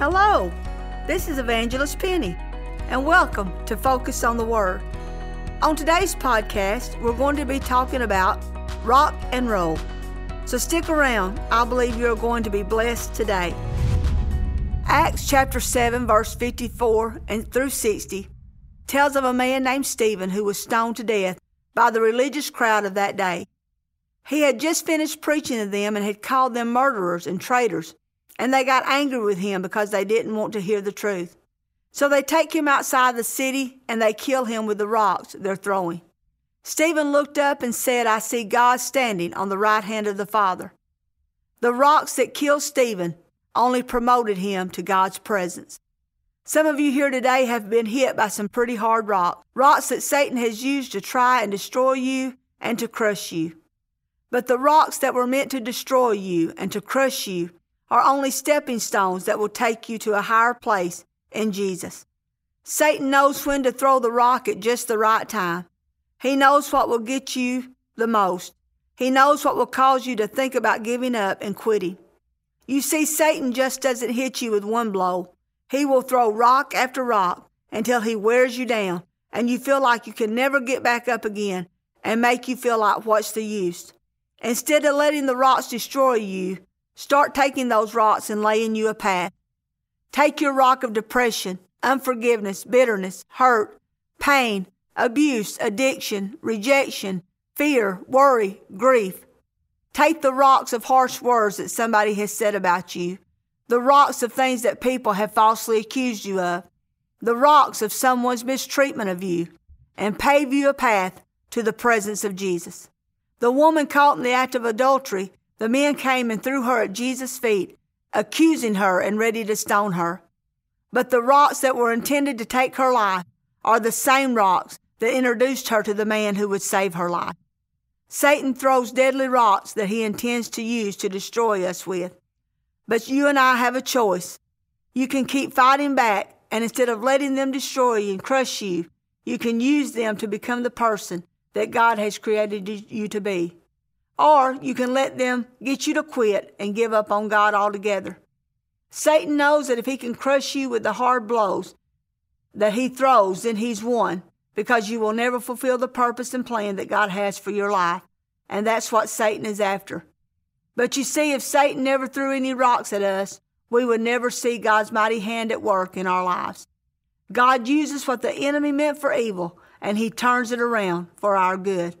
Hello, this is Evangelist Penny, and welcome to Focus on the Word. On today's podcast, we're going to be talking about rock and roll. So stick around. I believe you're going to be blessed today. Acts chapter 7, verse 54 and through 60 tells of a man named Stephen who was stoned to death by the religious crowd of that day. He had just finished preaching to them and had called them murderers and traitors and they got angry with him because they didn't want to hear the truth. So they take him outside the city and they kill him with the rocks they're throwing. Stephen looked up and said, I see God standing on the right hand of the Father. The rocks that killed Stephen only promoted him to God's presence. Some of you here today have been hit by some pretty hard rocks, rocks that Satan has used to try and destroy you and to crush you. But the rocks that were meant to destroy you and to crush you are only stepping stones that will take you to a higher place in Jesus. Satan knows when to throw the rock at just the right time. He knows what will get you the most. He knows what will cause you to think about giving up and quitting. You see, Satan just doesn't hit you with one blow. He will throw rock after rock until he wears you down and you feel like you can never get back up again and make you feel like what's the use. Instead of letting the rocks destroy you, Start taking those rocks and laying you a path. Take your rock of depression, unforgiveness, bitterness, hurt, pain, abuse, addiction, rejection, fear, worry, grief. Take the rocks of harsh words that somebody has said about you, the rocks of things that people have falsely accused you of, the rocks of someone's mistreatment of you, and pave you a path to the presence of Jesus. The woman caught in the act of adultery the men came and threw her at Jesus' feet, accusing her and ready to stone her. But the rocks that were intended to take her life are the same rocks that introduced her to the man who would save her life. Satan throws deadly rocks that he intends to use to destroy us with. But you and I have a choice. You can keep fighting back, and instead of letting them destroy you and crush you, you can use them to become the person that God has created you to be. Or you can let them get you to quit and give up on God altogether. Satan knows that if he can crush you with the hard blows that he throws, then he's won because you will never fulfill the purpose and plan that God has for your life. And that's what Satan is after. But you see, if Satan never threw any rocks at us, we would never see God's mighty hand at work in our lives. God uses what the enemy meant for evil and he turns it around for our good.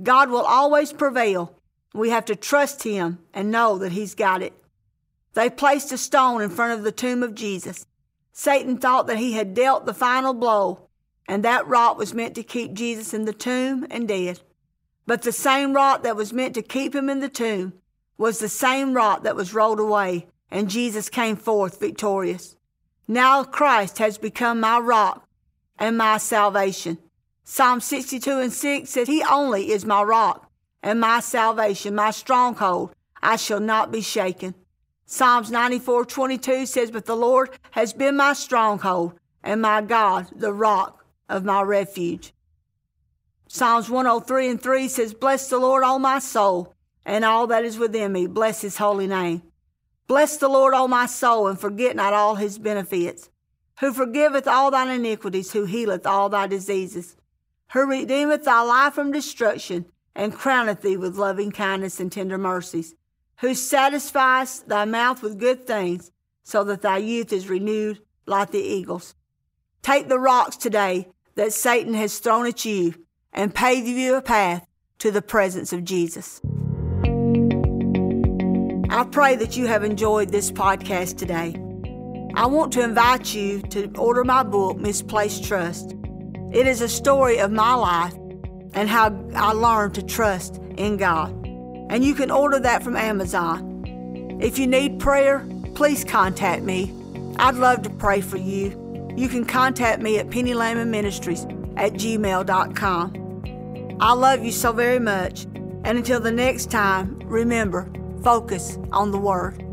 God will always prevail we have to trust him and know that he's got it. They placed a stone in front of the tomb of Jesus. Satan thought that he had dealt the final blow, and that rock was meant to keep Jesus in the tomb and dead. But the same rock that was meant to keep him in the tomb was the same rock that was rolled away, and Jesus came forth victorious. Now Christ has become my rock and my salvation. Psalm 62 and 6 says, He only is my rock and my salvation, my stronghold. I shall not be shaken. Psalms 94 22 says, But the Lord has been my stronghold and my God, the rock of my refuge. Psalms 103 and 3 says, Bless the Lord, all my soul, and all that is within me. Bless his holy name. Bless the Lord, all my soul, and forget not all his benefits, who forgiveth all thine iniquities, who healeth all thy diseases, who redeemeth thy life from destruction, and crowneth thee with loving kindness and tender mercies, who satisfies thy mouth with good things, so that thy youth is renewed like the eagles. Take the rocks today that Satan has thrown at you and pave you a path to the presence of Jesus. I pray that you have enjoyed this podcast today. I want to invite you to order my book, Misplaced Trust. It is a story of my life and how I learned to trust in God. And you can order that from Amazon. If you need prayer, please contact me. I'd love to pray for you. You can contact me at Penny Lehman Ministries at gmail.com. I love you so very much. And until the next time, remember, focus on the Word.